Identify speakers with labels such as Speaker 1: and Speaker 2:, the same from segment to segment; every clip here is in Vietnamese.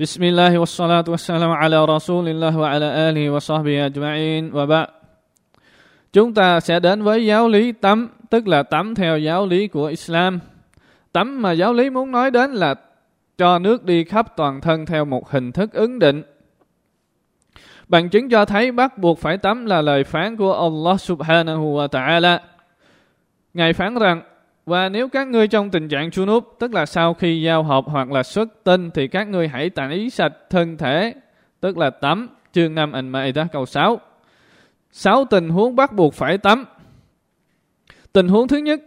Speaker 1: بسم الله والصلاة والسلام على رسول الله وعلى آله وصحبه أجمعين وبعد Chúng ta sẽ đến với giáo lý tắm, tức là tắm theo giáo lý của Islam. Tắm mà giáo lý muốn nói đến là cho nước đi khắp toàn thân theo một hình thức ứng định. Bằng chứng cho thấy bắt buộc phải tắm là lời phán của Allah subhanahu wa ta'ala. Ngài phán rằng, và nếu các ngươi trong tình trạng junub, tức là sau khi giao hợp hoặc là xuất tinh, thì các ngươi hãy tẩy sạch thân thể, tức là tắm. Chương 5 An-Ma'idah câu 6. Sáu tình huống bắt buộc phải tắm. Tình huống thứ nhất,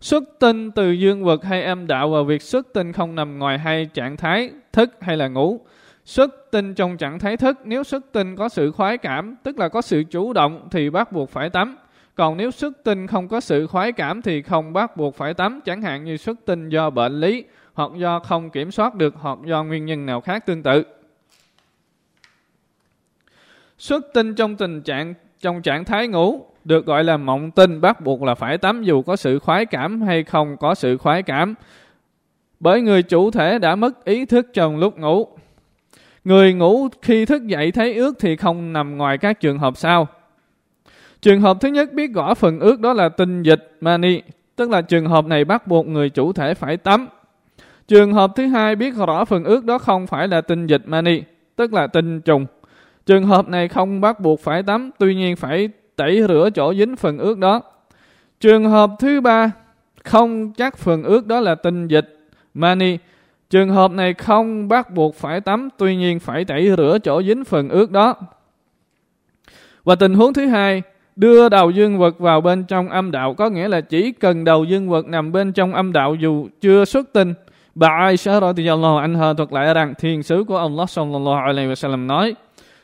Speaker 1: xuất tinh từ dương vật hay âm đạo và việc xuất tinh không nằm ngoài hai trạng thái thức hay là ngủ. Xuất tinh trong trạng thái thức, nếu xuất tinh có sự khoái cảm, tức là có sự chủ động thì bắt buộc phải tắm. Còn nếu xuất tinh không có sự khoái cảm thì không bắt buộc phải tắm, chẳng hạn như xuất tinh do bệnh lý, hoặc do không kiểm soát được, hoặc do nguyên nhân nào khác tương tự. Xuất tinh trong tình trạng trong trạng thái ngủ được gọi là mộng tinh bắt buộc là phải tắm dù có sự khoái cảm hay không có sự khoái cảm. Bởi người chủ thể đã mất ý thức trong lúc ngủ. Người ngủ khi thức dậy thấy ướt thì không nằm ngoài các trường hợp sau. Trường hợp thứ nhất biết rõ phần ướt đó là tinh dịch mani, tức là trường hợp này bắt buộc người chủ thể phải tắm. Trường hợp thứ hai biết rõ phần ướt đó không phải là tinh dịch mani, tức là tinh trùng. Trường hợp này không bắt buộc phải tắm, tuy nhiên phải tẩy rửa chỗ dính phần ướt đó. Trường hợp thứ ba, không chắc phần ướt đó là tinh dịch, mani. Trường hợp này không bắt buộc phải tắm, tuy nhiên phải tẩy rửa chỗ dính phần ướt đó. Và tình huống thứ hai, đưa đầu dương vật vào bên trong âm đạo, có nghĩa là chỉ cần đầu dương vật nằm bên trong âm đạo dù chưa xuất tinh. Bà Aisha radhiyallahu anha thuật lại rằng thiên sứ của Allah sallallahu alaihi wasallam nói: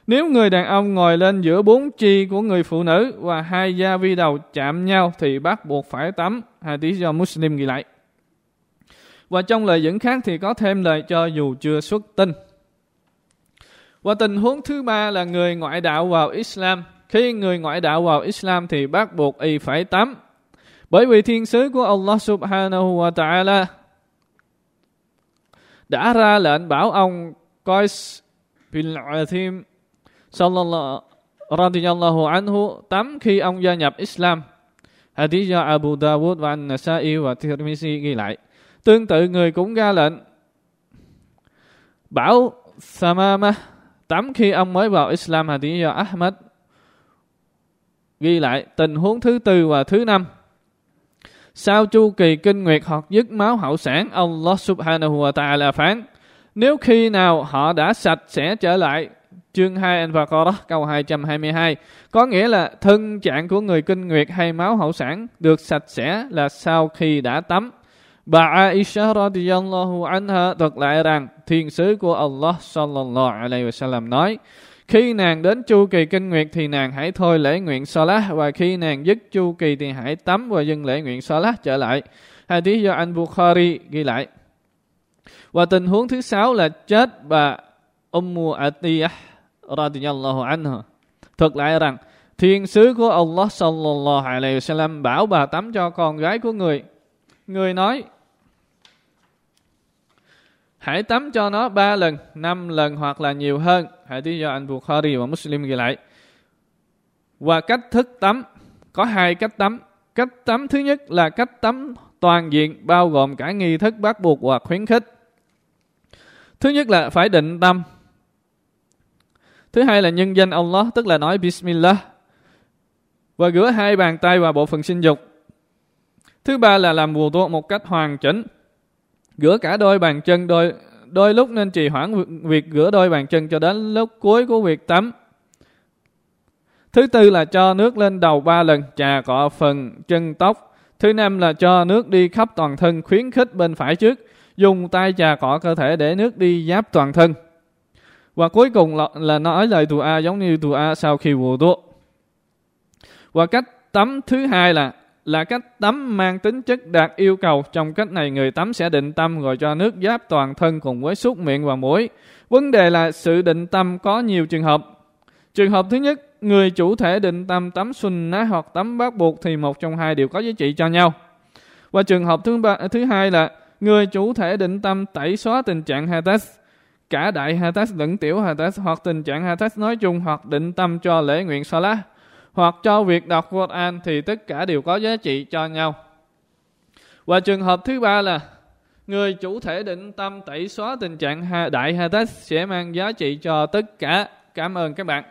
Speaker 1: nếu người đàn ông ngồi lên giữa bốn chi của người phụ nữ và hai da vi đầu chạm nhau thì bắt buộc phải tắm. Hadith do Muslim ghi lại. Và trong lời dẫn khác thì có thêm lời cho dù chưa xuất tinh. Và tình huống thứ ba là người ngoại đạo vào Islam. Khi người ngoại đạo vào Islam thì bắt buộc y phải tắm. Bởi vì thiên sứ của Allah subhanahu wa ta'ala đã ra lệnh bảo ông Qais bin Athim sallallahu radhiyallahu anhu tắm khi ông gia nhập Islam. Hadith do Abu Dawud và An-Nasai và Tirmizi ghi lại. Tương tự, người cũng ra lệnh bảo Samama tắm khi ông mới vào Islam hadith do Ahmad ghi lại tình huống thứ tư và thứ năm. Sau chu kỳ kinh nguyệt hoặc dứt máu hậu sản, Allah subhanahu wa ta'ala phán, nếu khi nào họ đã sạch sẽ trở lại chương 2 Al-Baqarah câu 222 có nghĩa là thân trạng của người kinh nguyệt hay máu hậu sản được sạch sẽ là sau khi đã tắm. Bà Aisha radiyallahu anha thuật lại rằng thiên sứ của Allah sallallahu alaihi wasallam nói khi nàng đến chu kỳ kinh nguyệt thì nàng hãy thôi lễ nguyện salat và khi nàng dứt chu kỳ thì hãy tắm và dừng lễ nguyện salat trở lại. Hadith do anh Bukhari ghi lại. Và tình huống thứ sáu là chết bà Ummu Atiyah radiyallahu anha thuật lại rằng, thiên sứ của Allah sallallahu alaihi wasallam bảo bà tắm cho con gái của người. Người nói hãy tắm cho nó ba lần, năm lần hoặc là nhiều hơn. Hãy tí do anh Bukhari và Muslim ghi lại. Và cách thức tắm có hai cách tắm. Cách tắm thứ nhất là cách tắm toàn diện bao gồm cả nghi thức bắt buộc và khuyến khích. Thứ nhất là phải định tâm Thứ hai là nhân danh Allah, tức là nói Bismillah. Và rửa hai bàn tay và bộ phận sinh dục. Thứ ba là làm bùa tuột một cách hoàn chỉnh. Rửa cả đôi bàn chân, đôi đôi lúc nên trì hoãn việc rửa đôi bàn chân cho đến lúc cuối của việc tắm. Thứ tư là cho nước lên đầu ba lần, trà cọ phần chân tóc. Thứ năm là cho nước đi khắp toàn thân, khuyến khích bên phải trước. Dùng tay trà cọ cơ thể để nước đi giáp toàn thân. Và cuối cùng là, là nói lời tù A giống như tù A sau khi vụ tuốt. Và cách tắm thứ hai là là cách tắm mang tính chất đạt yêu cầu. Trong cách này người tắm sẽ định tâm rồi cho nước giáp toàn thân cùng với súc miệng và mũi. Vấn đề là sự định tâm có nhiều trường hợp. Trường hợp thứ nhất, người chủ thể định tâm tắm xuân ná hoặc tắm bắt buộc thì một trong hai đều có giá trị cho nhau. Và trường hợp thứ ba, thứ hai là người chủ thể định tâm tẩy xóa tình trạng Hatas, cả đại Hatas lẫn tiểu Hatas hoặc tình trạng Hatas nói chung hoặc định tâm cho lễ nguyện Salah hoặc cho việc đọc Quran thì tất cả đều có giá trị cho nhau. Và trường hợp thứ ba là, người chủ thể định tâm tẩy xóa tình trạng đại Hatas sẽ mang giá trị cho tất cả. Cảm ơn các bạn.